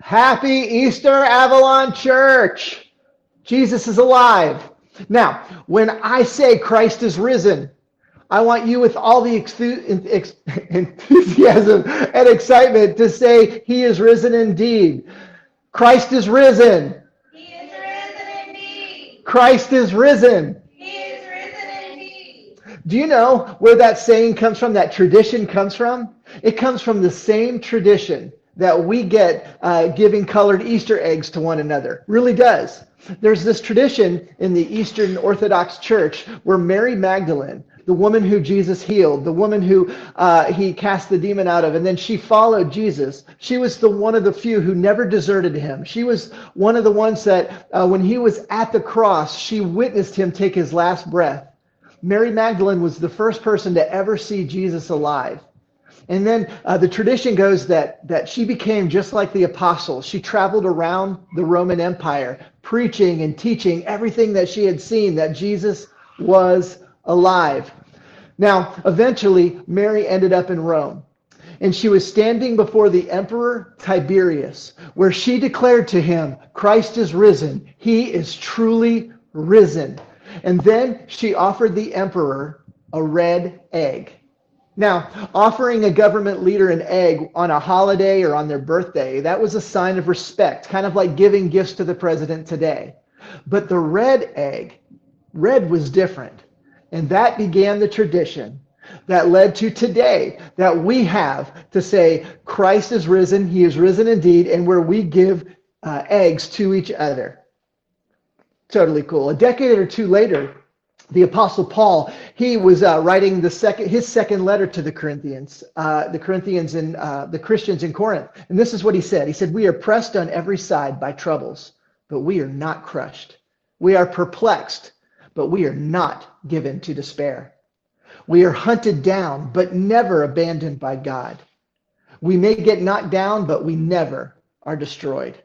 Happy Easter, Avalon Church. Jesus is alive. Now, when I say Christ is risen, I want you with all the enthusiasm and excitement to say, He is risen indeed. Christ is risen. He is risen indeed. Christ is risen. He is risen indeed. Do you know where that saying comes from, that tradition comes from? It comes from the same tradition that we get uh, giving colored Easter eggs to one another. Really does. There's this tradition in the Eastern Orthodox Church where Mary Magdalene, the woman who Jesus healed, the woman who uh, he cast the demon out of, and then she followed Jesus. She was the one of the few who never deserted him. She was one of the ones that, uh, when he was at the cross, she witnessed him take his last breath. Mary Magdalene was the first person to ever see Jesus alive. And then uh, the tradition goes that, that she became just like the apostles. She traveled around the Roman Empire, preaching and teaching everything that she had seen, that Jesus was alive. Now, eventually, Mary ended up in Rome. And she was standing before the emperor Tiberius, where she declared to him, Christ is risen. He is truly risen. And then she offered the emperor a red egg. Now, offering a government leader an egg on a holiday or on their birthday, that was a sign of respect, kind of like giving gifts to the president today. But the red egg, red was different. And that began the tradition that led to today that we have to say, Christ is risen, he is risen indeed, and where we give uh, eggs to each other. Totally cool. A decade or two later, the apostle paul he was uh, writing the second his second letter to the corinthians uh, the corinthians and uh, the christians in corinth. And this is what he said. He said we are pressed on every side by troubles but we are not crushed. We are perplexed but we are not given to despair. We are hunted down but never abandoned by god. We may get knocked down but we never are destroyed.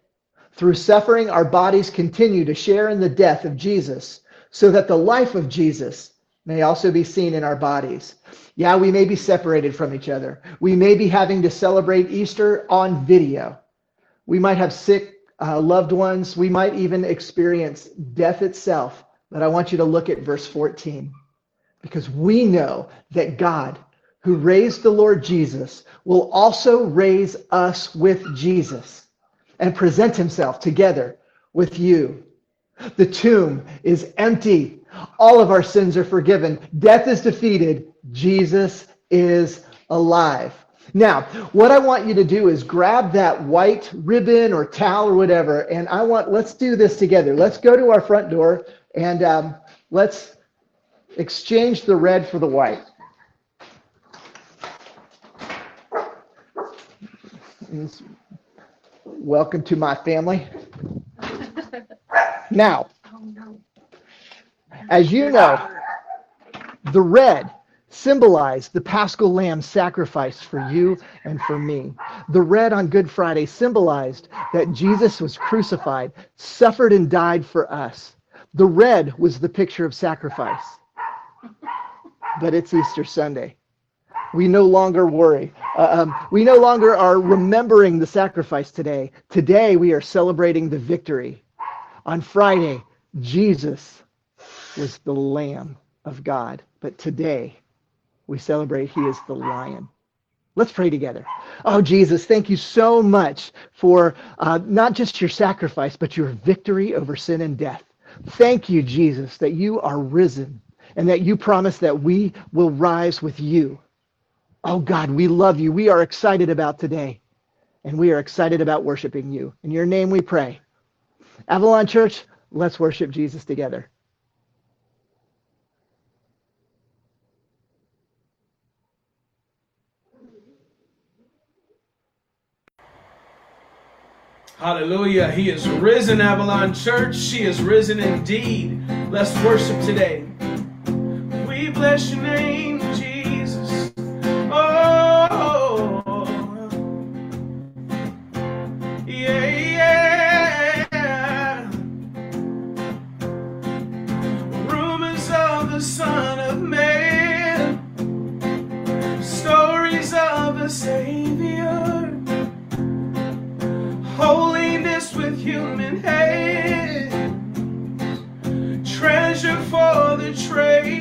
Through suffering our bodies continue to share in the death of jesus so that the life of Jesus may also be seen in our bodies. Yeah, we may be separated from each other. We may be having to celebrate Easter on video. We might have sick uh, loved ones. We might even experience death itself. But I want you to look at verse 14 because we know that God, who raised the Lord Jesus, will also raise us with Jesus and present himself together with you the tomb is empty. All of our sins are forgiven. Death is defeated. Jesus is alive. Now, what I want you to do is grab that white ribbon or towel or whatever, and I want, let's do this together. Let's go to our front door and um, let's exchange the red for the white. Welcome to my family. Now, as you know, the red symbolized the paschal lamb sacrifice for you and for me. The red on Good Friday symbolized that Jesus was crucified, suffered, and died for us. The red was the picture of sacrifice. But it's Easter Sunday. We no longer worry. Uh, um, we no longer are remembering the sacrifice today. Today, we are celebrating the victory on Friday, Jesus was the Lamb of God. But today, we celebrate He is the Lion. Let's pray together. Oh, Jesus, thank you so much for uh, not just your sacrifice, but your victory over sin and death. Thank you, Jesus, that you are risen and that you promise that we will rise with you. Oh, God, we love you. We are excited about today, and we are excited about worshiping you. In your name we pray. Avalon Church, let's worship Jesus together. Hallelujah. He is risen, Avalon Church. She is risen indeed. Let's worship today. We bless your name, afraid.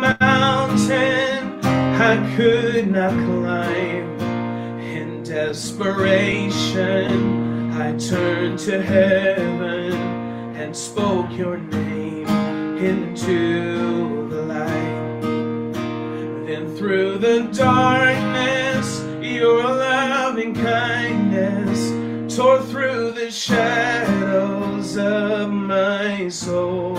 mountain I could not climb. In desperation, I turned to heaven and spoke your name into the light. Then through the darkness, your loving kindness tore through the shadows of my soul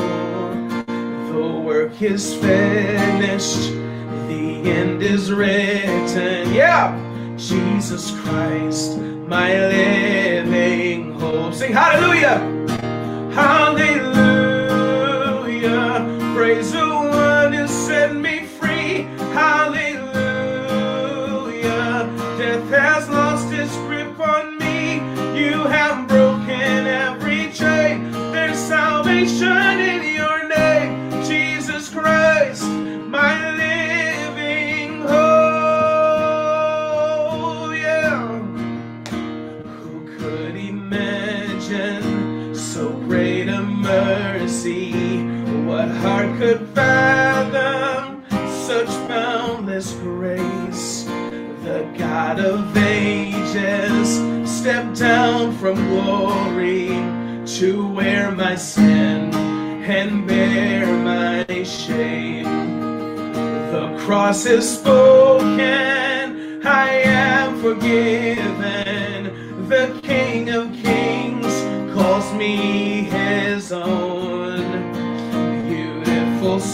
is finished, the end is written. Yeah! Jesus Christ, my living hope. Sing hallelujah! Hallelujah! Fathom such boundless grace. The God of ages stepped down from glory to wear my sin and bear my shame. The cross is spoken, I am forgiven. The King of Kings calls me his own.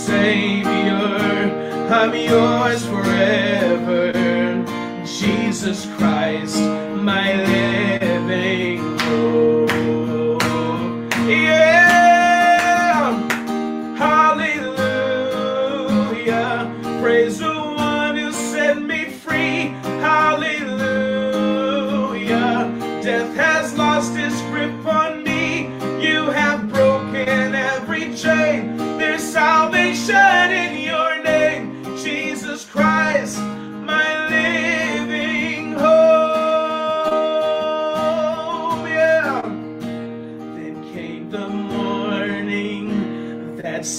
Savior, I'm yours forever. Jesus Christ, my living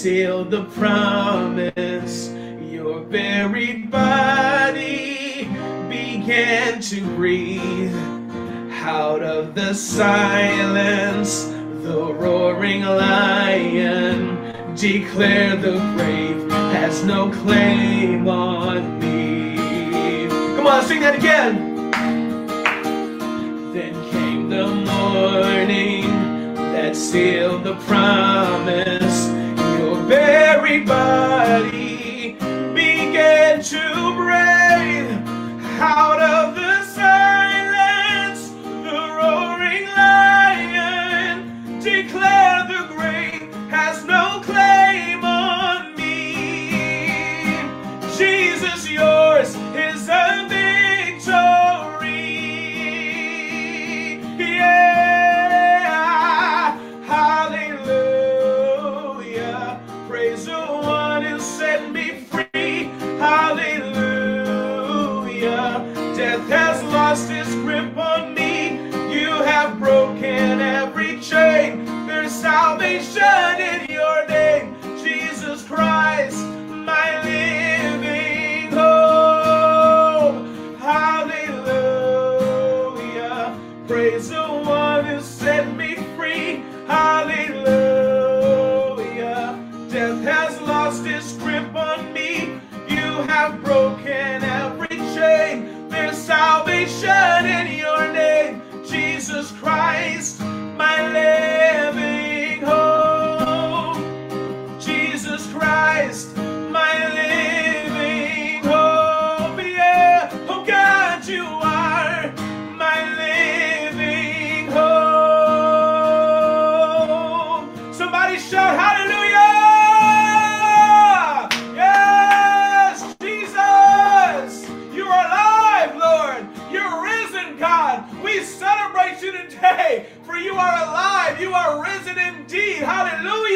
sealed the promise. Your buried body began to breathe out of the silence. The roaring lion declared the grave has no claim on me. Come on, sing that again. Then came the morning that sealed the promise. Buried began to breathe out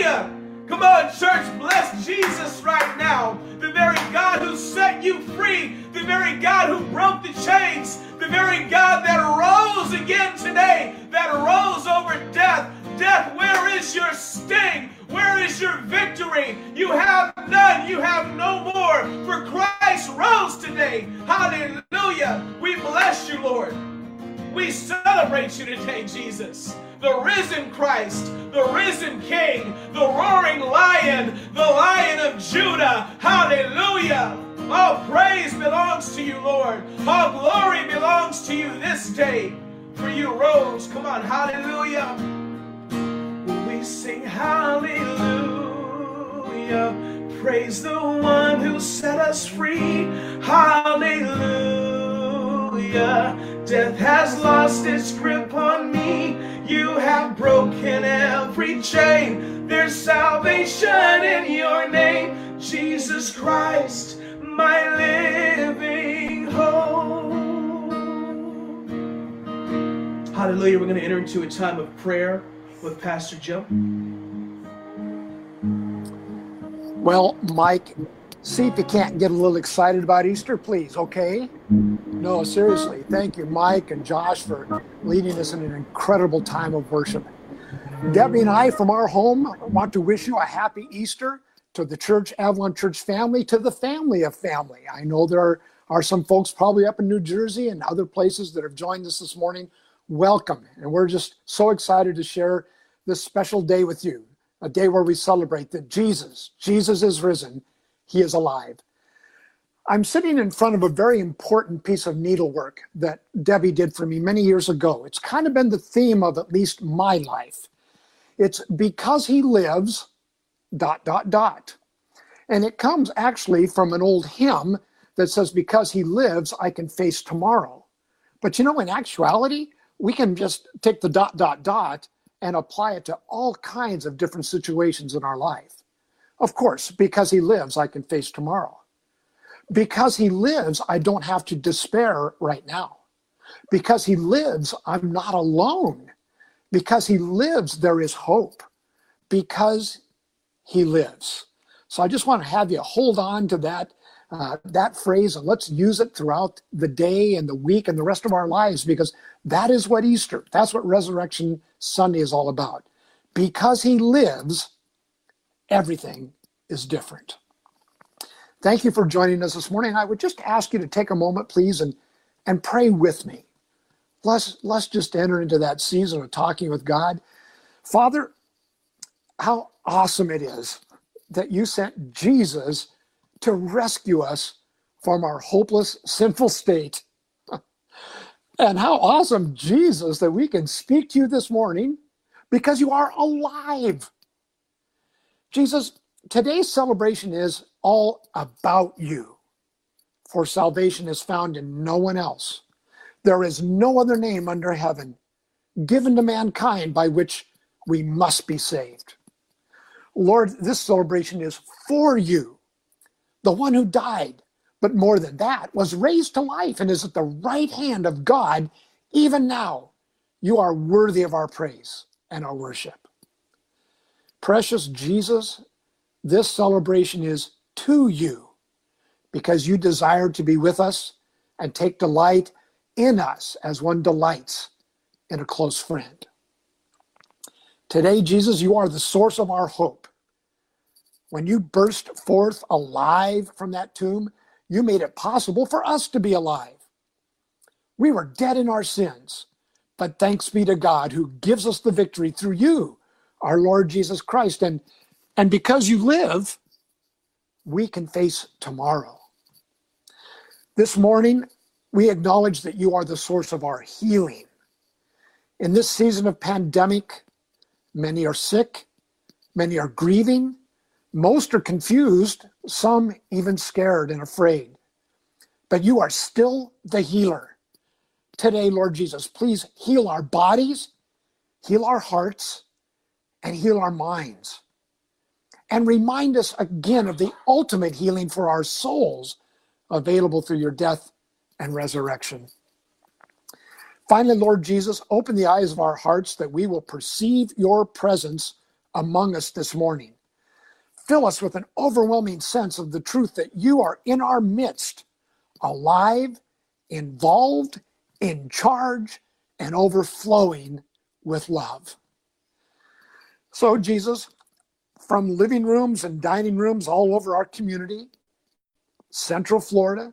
Hallelujah. Come on, church, bless Jesus right now. The very God who set you free, the very God who broke the chains, the very God that rose again today, that rose over death. Death, where is your sting? Where is your victory? You have none. You have no more. For Christ rose today. Hallelujah. We bless you, Lord. We celebrate you today, Jesus. The risen Christ, the risen King, the roaring lion, the lion of Judah. Hallelujah. All praise belongs to you, Lord. All glory belongs to you this day. For you rose. Come on, hallelujah. We sing hallelujah. Praise the one who set us free. Hallelujah. Death has lost its grip on me. You have broken every chain. There's salvation in your name, Jesus Christ, my living hope. Hallelujah. We're going to enter into a time of prayer with Pastor Joe. Well, Mike, see if you can't get a little excited about Easter, please, okay? No, seriously. Thank you, Mike and Josh, for leading us in an incredible time of worship. Debbie and I, from our home, want to wish you a happy Easter. to the church, Avalon Church family, to the family of family. I know there are, are some folks probably up in New Jersey and other places that have joined us this morning. Welcome. And we're just so excited to share this special day with you, a day where we celebrate that Jesus, Jesus is risen, he is alive. I'm sitting in front of a very important piece of needlework that Debbie did for me many years ago. It's kind of been the theme of at least my life. It's because he lives, dot, dot, dot. And it comes actually from an old hymn that says, Because he lives, I can face tomorrow. But you know, in actuality, we can just take the dot, dot, dot and apply it to all kinds of different situations in our life. Of course, because he lives, I can face tomorrow. Because he lives, I don't have to despair right now. Because he lives, I'm not alone. Because he lives, there is hope. Because he lives. So I just want to have you hold on to that uh, that phrase and let's use it throughout the day and the week and the rest of our lives because that is what Easter, that's what Resurrection Sunday is all about. Because he lives, everything is different. Thank you for joining us this morning. I would just ask you to take a moment, please, and, and pray with me. Let's, let's just enter into that season of talking with God. Father, how awesome it is that you sent Jesus to rescue us from our hopeless, sinful state. and how awesome, Jesus, that we can speak to you this morning because you are alive. Jesus, today's celebration is all about you. For salvation is found in no one else. There is no other name under heaven given to mankind by which we must be saved. Lord, this celebration is for you, the one who died, but more than that, was raised to life and is at the right hand of God even now. You are worthy of our praise and our worship. Precious Jesus, this celebration is to you because you desire to be with us and take delight in us as one delights in a close friend. Today, Jesus, you are the source of our hope. When you burst forth alive from that tomb, you made it possible for us to be alive. We were dead in our sins, but thanks be to God who gives us the victory through you, our Lord Jesus Christ. And, and because you live, we can face tomorrow. This morning, we acknowledge that you are the source of our healing. In this season of pandemic, many are sick, many are grieving, most are confused, some even scared and afraid. But you are still the healer. Today, Lord Jesus, please heal our bodies, heal our hearts, and heal our minds and remind us again of the ultimate healing for our souls available through your death and resurrection. Finally, Lord Jesus, open the eyes of our hearts that we will perceive your presence among us this morning. Fill us with an overwhelming sense of the truth that you are in our midst, alive, involved, in charge, and overflowing with love. So, Jesus, from living rooms and dining rooms all over our community, Central Florida,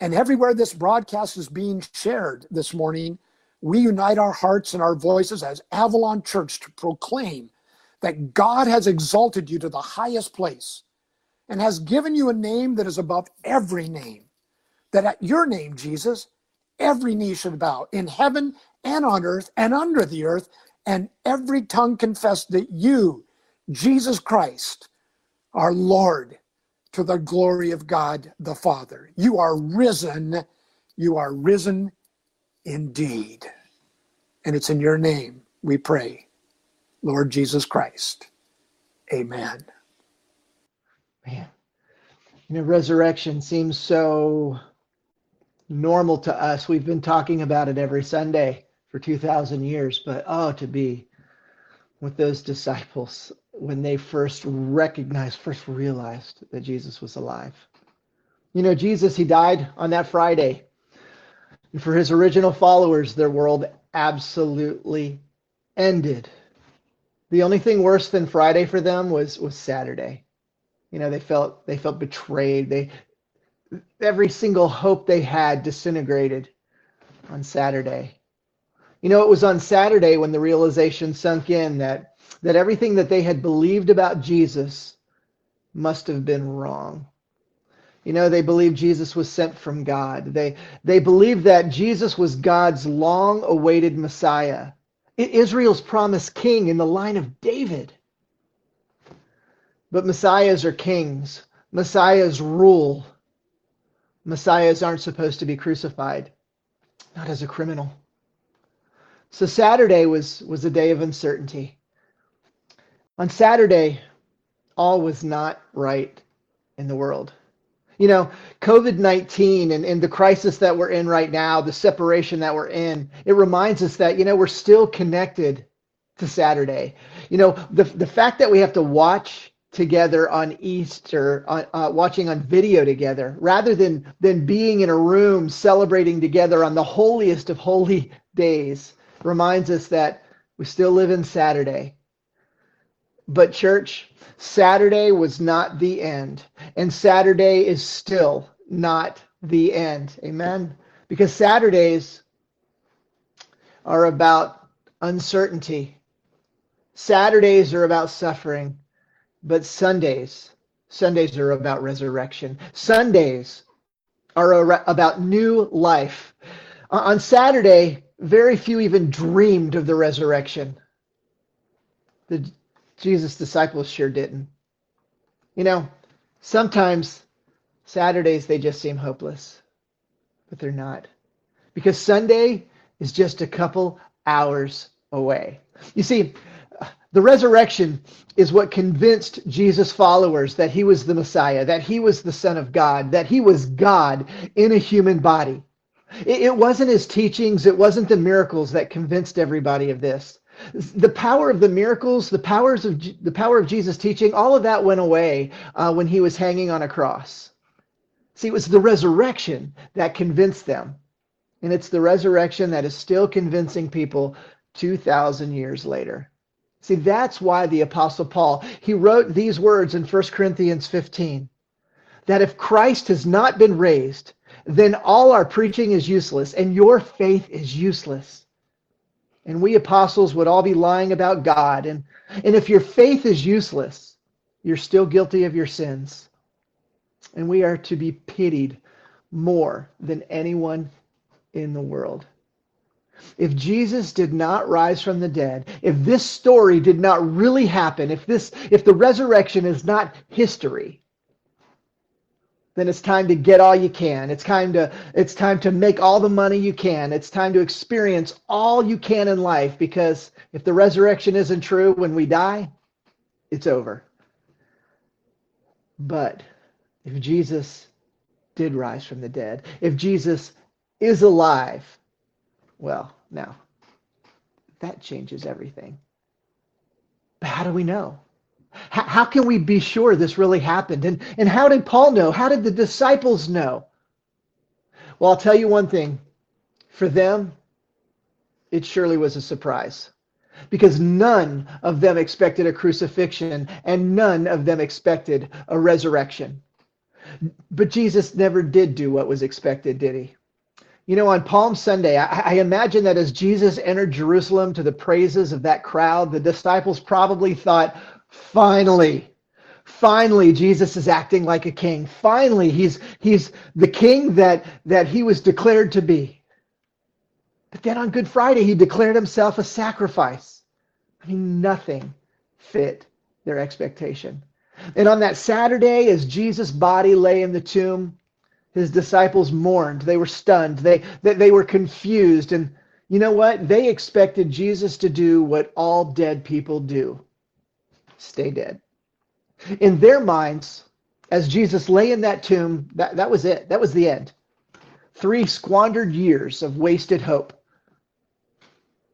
and everywhere this broadcast is being shared this morning, we unite our hearts and our voices as Avalon Church to proclaim that God has exalted you to the highest place and has given you a name that is above every name. That at your name, Jesus, every knee should bow in heaven and on earth and under the earth, and every tongue confess that you, Jesus Christ, our Lord, to the glory of God the Father. You are risen. You are risen indeed. And it's in your name we pray, Lord Jesus Christ. Amen. Man, you know, resurrection seems so normal to us. We've been talking about it every Sunday for 2,000 years, but oh, to be with those disciples when they first recognized, first realized that Jesus was alive. You know, Jesus, he died on that Friday. And for his original followers, their world absolutely ended. The only thing worse than Friday for them was, was Saturday. You know, they felt they felt betrayed. They every single hope they had disintegrated on Saturday. You know, it was on Saturday when the realization sunk in that that everything that they had believed about Jesus must have been wrong. You know, they believed Jesus was sent from God. They they believed that Jesus was God's long-awaited Messiah, Israel's promised king in the line of David. But messiahs are kings. Messiahs rule. Messiahs aren't supposed to be crucified, not as a criminal. So Saturday was, was a day of uncertainty. On Saturday, all was not right in the world. You know, COVID 19 and, and the crisis that we're in right now, the separation that we're in, it reminds us that, you know, we're still connected to Saturday. You know, the, the fact that we have to watch together on Easter, uh, uh, watching on video together, rather than than being in a room celebrating together on the holiest of holy days, reminds us that we still live in Saturday. But church, Saturday was not the end, and Saturday is still not the end. Amen. Because Saturdays are about uncertainty. Saturdays are about suffering, but Sundays, Sundays are about resurrection. Sundays are about new life. On Saturday, very few even dreamed of the resurrection. The Jesus' disciples sure didn't. You know, sometimes Saturdays they just seem hopeless, but they're not. Because Sunday is just a couple hours away. You see, the resurrection is what convinced Jesus' followers that he was the Messiah, that he was the Son of God, that he was God in a human body. It, wasn't his teachings, it wasn't the miracles that convinced everybody of this the power of the miracles, the powers of the power of Jesus' teaching, all of that went away uh, when he was hanging on a cross. See, it was the resurrection that convinced them, and it's the resurrection that is still convincing people two thousand years later. See, that's why the apostle Paul he wrote these words in 1 Corinthians 15 that if Christ has not been raised, then all our preaching is useless and your faith is useless and we apostles would all be lying about God. And, and if your faith is useless, you're still guilty of your sins. And we are to be pitied more than anyone in the world. If Jesus did not rise from the dead, if this story did not really happen, if this if the resurrection is not history, then it's time to get all you can. It's time to it's time to make all the money you can. It's time to experience all you can in life because if the resurrection isn't true when we die, it's over. But if Jesus did rise from the dead, if Jesus is alive, well, now that changes everything. But how do we know? How, can we be sure this really happened? And, and how did Paul know? How did the disciples know? Well, I'll tell you one thing. For them, it surely was a surprise because none of them expected a crucifixion and none of them expected a resurrection. But Jesus never did do what was expected, did he? You know, on Palm Sunday, I, I, imagine that as Jesus entered Jerusalem to the praises of that crowd, the disciples probably thought, Finally, finally jesus is acting like a king. Finally he's he's the king that that he was declared to be. But then on good friday he declared himself a sacrifice. I mean nothing fit their expectation. And on that saturday as jesus body lay in the tomb his disciples mourned. They were stunned. They they, they were confused. And you know what? They expected jesus to do what all dead people do stay dead. In their minds, as Jesus lay in that tomb, that, that was it. That was the end. Three squandered years of wasted hope.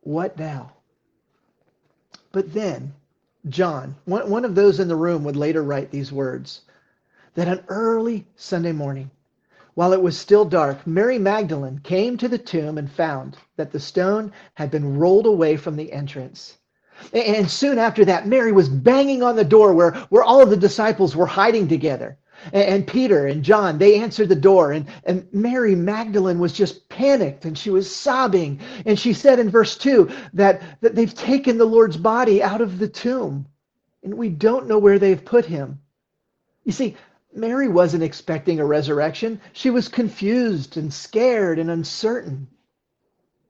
What now? But then, John, one, one of those in the room, would later write these words that an early Sunday morning, while it was still dark, Mary Magdalene came to the tomb and found that the stone had been rolled away from the entrance. And soon after that, Mary was banging on the door where, where all of the disciples were hiding together. And, Peter and John, they answered the door. And, and Mary Magdalene was just panicked and she was sobbing. And she said in verse 2 that, that they've taken the Lord's body out of the tomb. And we don't know where they've put him. You see, Mary wasn't expecting a resurrection. She was confused and scared and uncertain.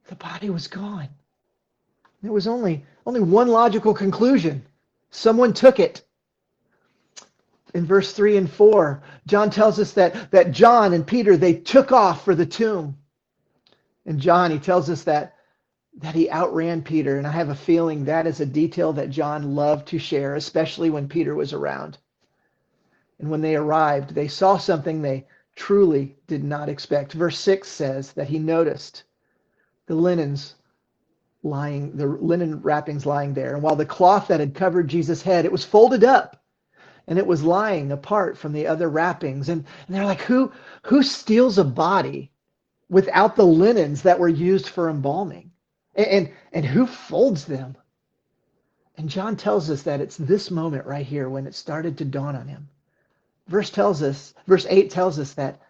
The body was gone. There was only, only one logical conclusion. Someone took it. In verse 3 and 4, John tells us that, that John and Peter, they took off for the tomb. And John, he tells us that, that he outran Peter. And I have a feeling that is a detail that John loved to share, especially when Peter was around. And when they arrived, they saw something they truly did not expect. Verse 6 says that he noticed the linens lying, the linen wrappings lying there. And while the cloth that had covered Jesus' head, it was folded up and it was lying apart from the other wrappings. And, and they're like, who, who steals a body without the linens that were used for embalming? And, and, and who folds them? And John tells us that it's this moment right here when it started to dawn on him. Verse tells us, verse 8 tells us that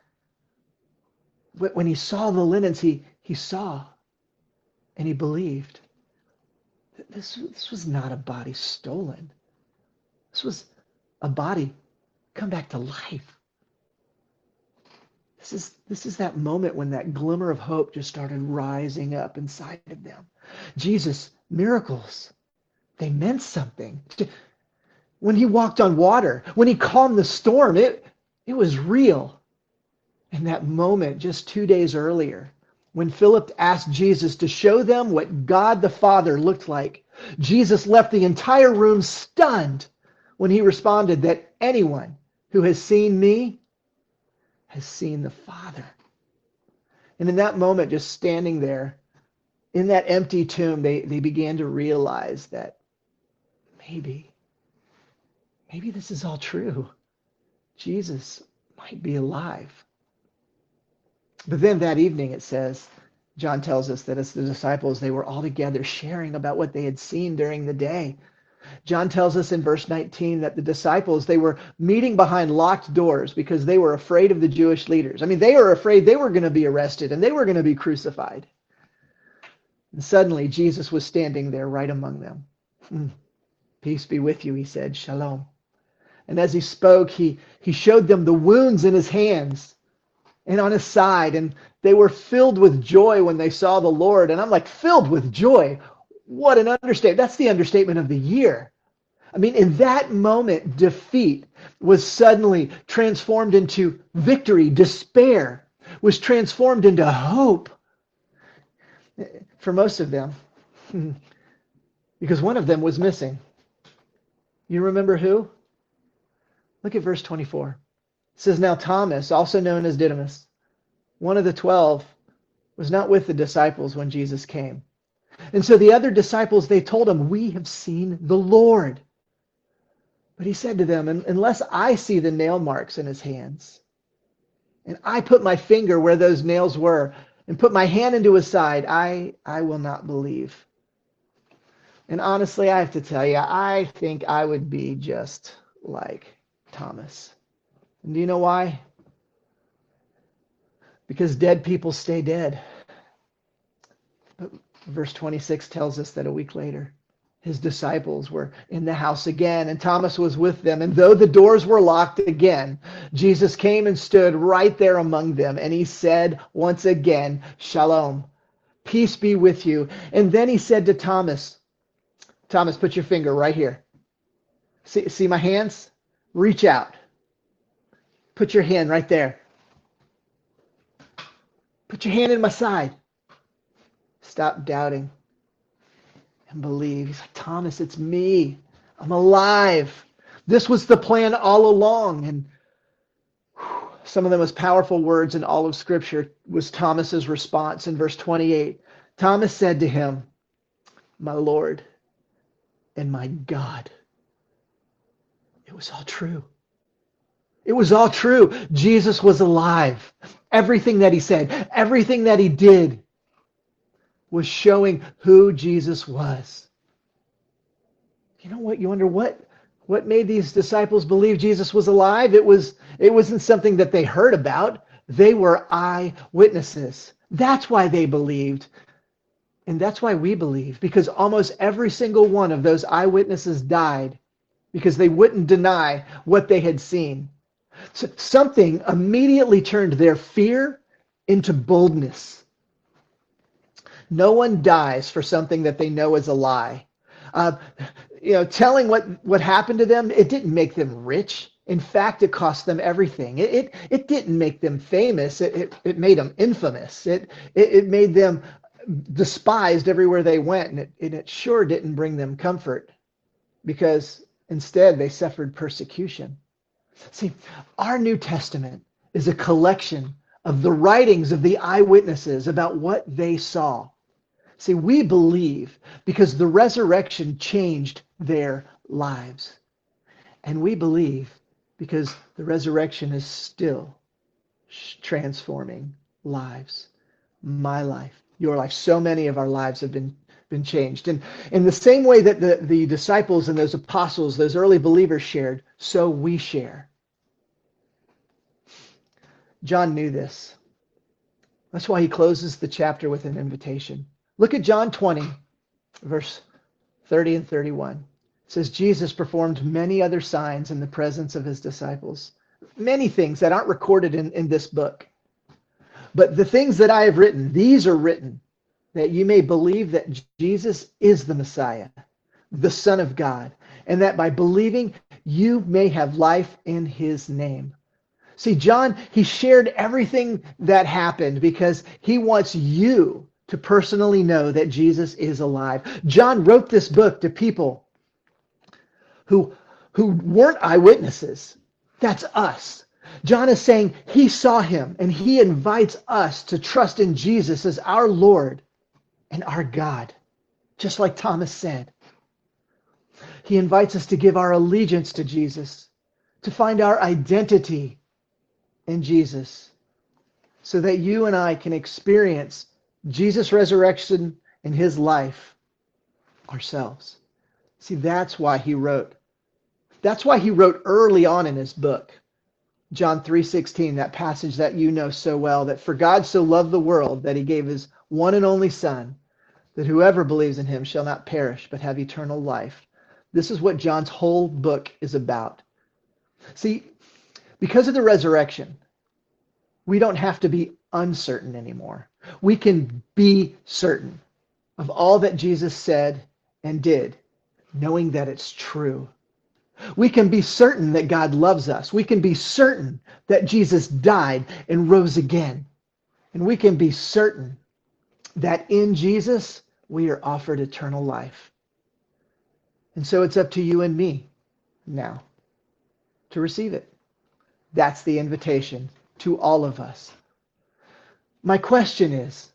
when he saw the linens, he, he saw and he believed. This, this was not a body stolen. This was a body come back to life. This is, this is that moment when that glimmer of hope just started rising up inside of them. Jesus, miracles, they meant something. When he walked on water, when he calmed the storm, it, it was real. And that moment just two days earlier, when Philip asked Jesus to show them what God the Father looked like, Jesus left the entire room stunned when he responded that anyone who has seen me has seen the Father. And in that moment, just standing there in that empty tomb, they, they began to realize that maybe, maybe this is all true. Jesus might be alive. But then that evening, it says, John tells us that as the disciples, they were all together sharing about what they had seen during the day. John tells us in verse 19 that the disciples, they were meeting behind locked doors because they were afraid of the Jewish leaders. I mean, they were afraid they were going to be arrested and they were going to be crucified. And suddenly, Jesus was standing there right among them. Hmm. Peace be with you, he said. Shalom. And as he spoke, he, he showed them the wounds in his hands and on his side. And they were filled with joy when they saw the Lord. And I'm like, filled with joy. What an understatement. That's the understatement of the year. I mean, in that moment, defeat was suddenly transformed into victory. Despair was transformed into hope for most of them because one of them was missing. You remember who? Look at verse 24. Says, Now Thomas, also known as Didymus, one of the twelve, was not with the disciples when Jesus came. And so the other disciples, they told him, We have seen the Lord. But he said to them, Unless I see the nail marks in his hands, and I put my finger where those nails were, and put my hand into his side, I, I will not believe. And honestly, I have to tell you, I think I would be just like Thomas. And do you know why? Because dead people stay dead. But verse 26 tells us that a week later, his disciples were in the house again, and Thomas was with them. And though the doors were locked again, Jesus came and stood right there among them, and he said once again, Shalom, peace be with you. And then he said to Thomas, Thomas, put your finger right here. See, see my hands? Reach out. Put your hand right there. Put your hand in my side. Stop doubting and believe. He's like, Thomas, it's me. I'm alive. This was the plan all along. And some of the most powerful words in all of Scripture was Thomas's response in verse 28. Thomas said to him, My Lord and my God. It was all true. It was all true. Jesus was alive. Everything that he said, everything that he did was showing who Jesus was. you know what? You wonder what what made these disciples believe Jesus was alive? It was it wasn't something that they heard about. They were eyewitnesses. That's why they believed. And that's why we believe, because almost every single one of those eyewitnesses died because they wouldn't deny what they had seen. So something immediately turned their fear into boldness. No one dies for something that they know is a lie. Uh, you know, telling what, what happened to them, it didn't make them rich. In fact, it cost them everything. It, it, it didn't make them famous. It, it, it made them infamous. It, it, it made them despised everywhere they went. And it, and it sure didn't bring them comfort because instead they suffered persecution. See, our New Testament is a collection of the writings of the eyewitnesses about what they saw. See, we believe because the resurrection changed their lives. And we believe because the resurrection is still transforming lives. My life, your life. So many of our lives have been, been changed. And in the same way that the, the disciples and those apostles, those early believers shared, so we share. John knew this. That's why he closes the chapter with an invitation. Look at John 20, verse 30 and 31. It says, Jesus performed many other signs in the presence of his disciples. Many things that aren't recorded in, in this book. But the things that I have written, these are written that you may believe that Jesus is the Messiah, the Son of God, and that by believing you may have life in his name. See, John, he shared everything that happened because he wants you to personally know that Jesus is alive. John wrote this book to people who, who weren't eyewitnesses. That's us. John is saying he saw him and he invites us to trust in Jesus as our Lord and our God, just like Thomas said. He invites us to give our allegiance to Jesus, to find our identity in Jesus, so that you and I can experience Jesus' resurrection and his life ourselves. See, that's why he wrote. That's why he wrote early on in his book. John 3:16, that passage that you know so well, that for God so loved the world that he gave his one and only son, that whoever believes in him shall not perish but have eternal life. This is what John's whole book is about. See, because of the resurrection, we don't have to be uncertain anymore. We can be certain of all that Jesus said and did, knowing that it's true. We can be certain that God loves us. We can be certain that Jesus died and rose again. And we can be certain that in Jesus we are offered eternal life. And so it's up to you and me now to receive it. That's the invitation to all of us. My question is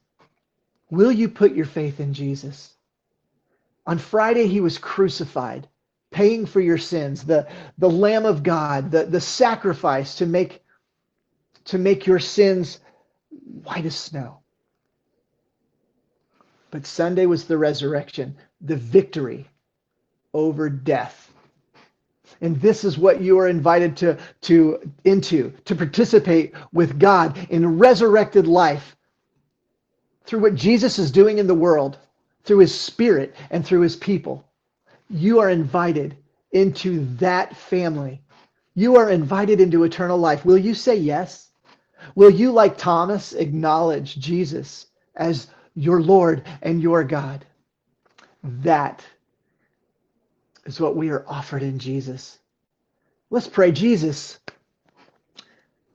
Will you put your faith in Jesus? On Friday, he was crucified, paying for your sins, the, the Lamb of God, the, the sacrifice to make, to make your sins white as snow. But Sunday was the resurrection, the victory over death. And this is what you are invited to, to into, to participate with God in resurrected life through what Jesus is doing in the world, through his spirit and through his people. You are invited into that family. You are invited into eternal life. Will you say yes? Will you, like Thomas, acknowledge Jesus as your Lord and your God? That is what we are offered in Jesus. Let's pray, Jesus.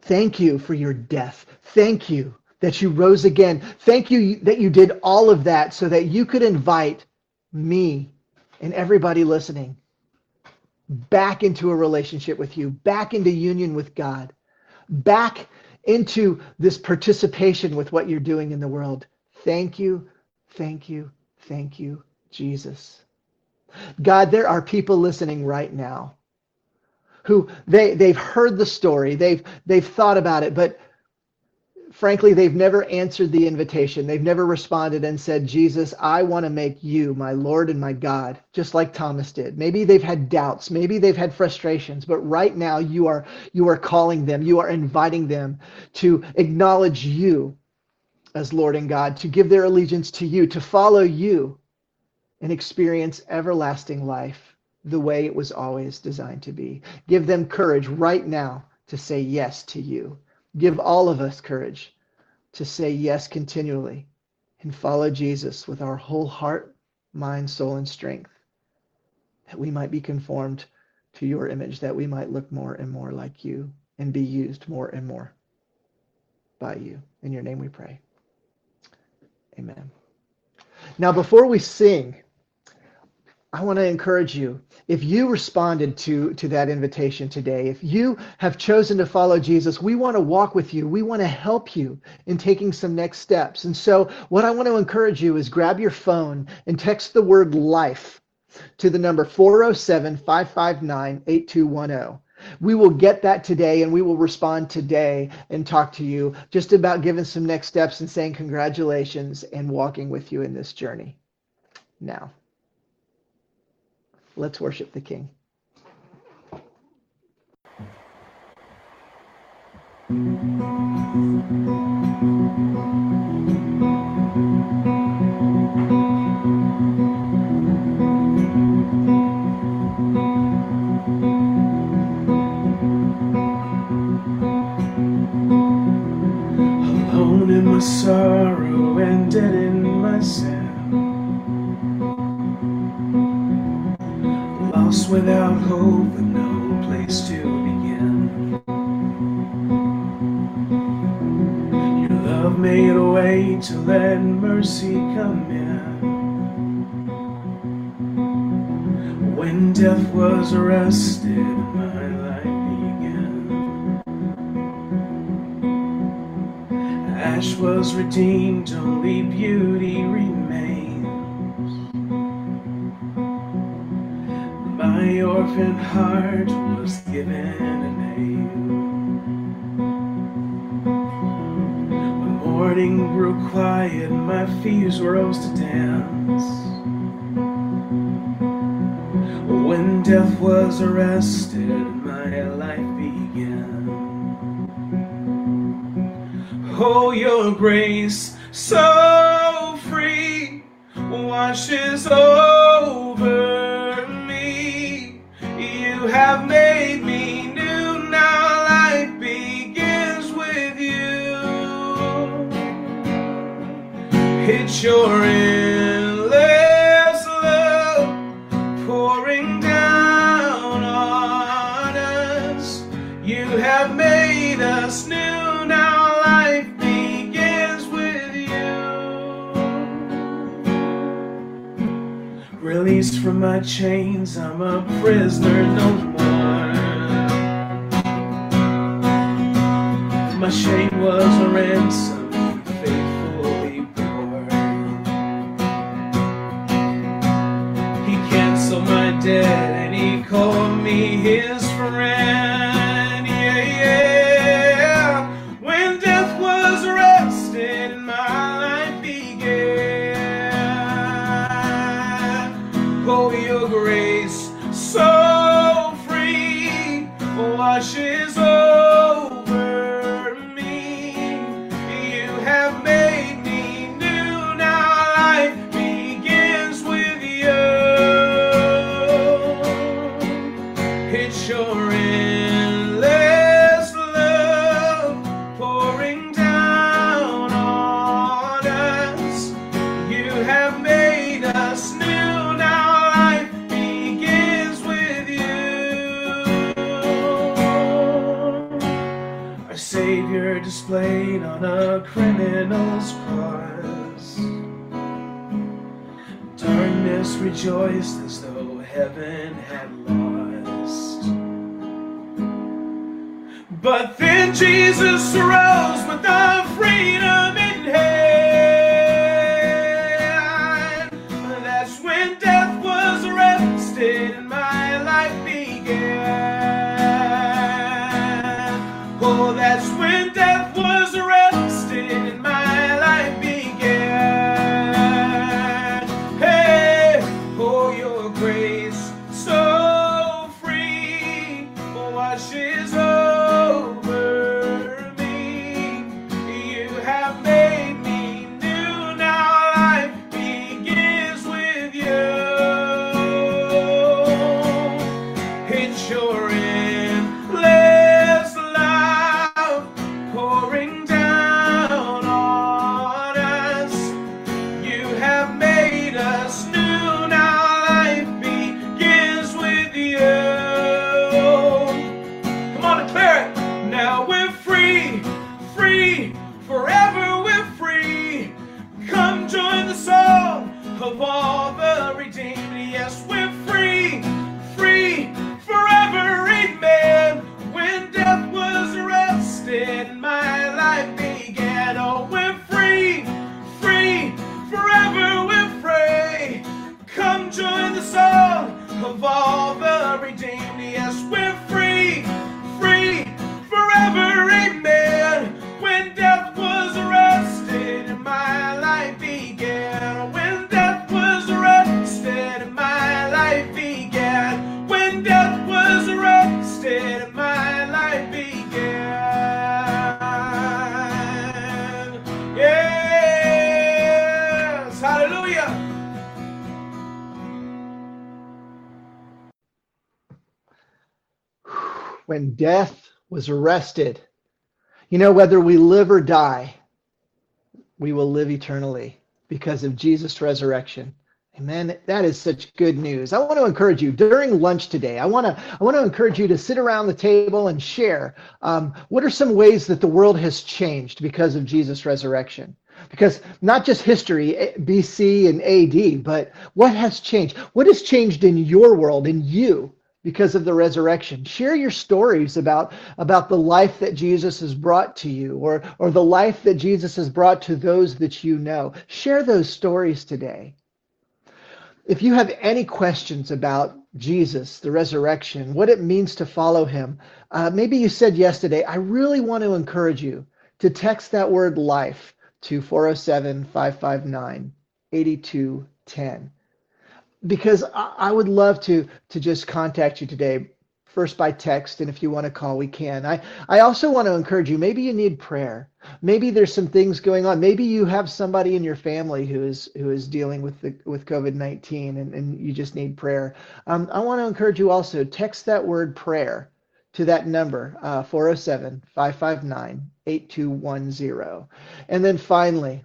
Thank you for your death. Thank you that you rose again. Thank you that you did all of that so that you could invite me and everybody listening back into a relationship with you, back into union with God, back into this participation with what you're doing in the world. Thank you, thank you, thank you, Jesus. God, there are people listening right now who they, they've heard the story, they've, they've thought about it, but frankly, they've never answered the invitation. They've never responded and said, Jesus, I want to make you my Lord and my God, just like Thomas did. Maybe they've had doubts, maybe they've had frustrations, but right now you are you are calling them, you are inviting them to acknowledge you as Lord and God, to give their allegiance to you, to follow you and experience everlasting life the way it was always designed to be. Give them courage right now to say yes to you. Give all of us courage to say yes continually and follow Jesus with our whole heart, mind, soul, and strength, that we might be conformed to your image, that we might look more and more like you and be used more and more by you. In your name we pray. Amen. Now, before we sing, I want to encourage you. If you responded to, to that invitation today, if you have chosen to follow Jesus, we want to walk with you. We want to help you in taking some next steps. And so, what I want to encourage you is grab your phone and text the word life to the number 407 559 8210. We will get that today and we will respond today and talk to you just about giving some next steps and saying congratulations and walking with you in this journey. Now, let's worship the King. Alone sorrow and dead in my sin. Lost without hope and no place to begin. Your love made a way to let mercy come in. When death was arrested, Ash was redeemed, only beauty remains. My orphan heart was given a name. When morning grew quiet, my fears rose to dance. When death was arrested, Oh, your grace so free. Washes over from my chains, I'm a prisoner no more. My shame was a ransom But then Jesus arose with the freedom when death was arrested. You know, whether we live or die, we will live eternally because of Jesus' resurrection. Amen. That is such good news. I want to encourage you during lunch today. I want to I want to encourage you to sit around the table and share. Um, what are some ways that the world has changed because of Jesus' resurrection? Because not just history, BC and AD, but what has changed? What has changed in your world, in you, because of the resurrection. Share your stories about, about the life that Jesus has brought to you or, or the life that Jesus has brought to those that you know. Share those stories today. If you have any questions about Jesus, the resurrection, what it means to follow him, uh, maybe you said yesterday, I really want to encourage you to text that word life to 407 559 8210 because I, would love to to just contact you today first by text and if you want to call we can. I i also want to encourage you maybe you need prayer. Maybe there's some things going on. Maybe you have somebody in your family who is who is dealing with the with covid-19 and, and you just need prayer. Um, i want to encourage you also text that word prayer to that number uh, 407 559 8210 and then finally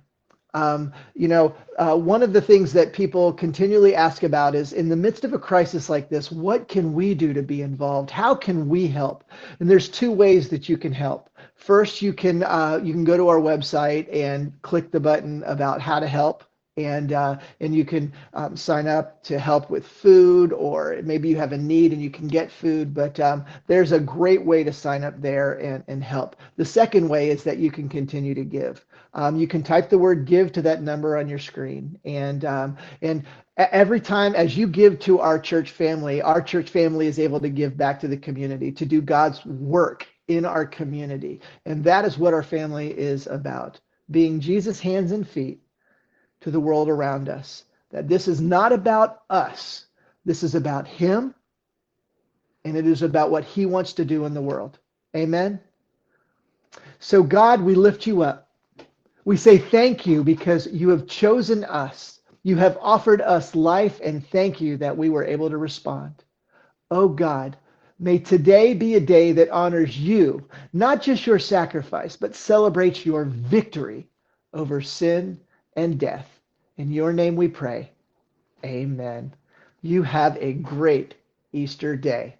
um, you know, uh, one of the things that people continually ask about is in the midst of a crisis like this, what can we do to be involved? How can we help? And there's two ways that you can help. First, you can uh, you can go to our website and click the button about how to help and uh, and you can um, sign up to help with food or maybe you have a need and you can get food but um, there's a great way to sign up there and, and help the second way is that you can continue to give um, you can type the word give to that number on your screen and um, and every time as you give to our church family our church family is able to give back to the community to do god's work in our community and that is what our family is about being jesus hands and feet to the world around us. That this is not about us, this is about Him, and it is about what He wants to do in the world. Amen. So, God, we lift you up. We say thank you because you have chosen us. You have offered us life, and thank you that we were able to respond. Oh God, may today be a day that honors you, not just your sacrifice, but celebrates your victory over sin and death. In your name we pray. Amen. You have a great Easter day.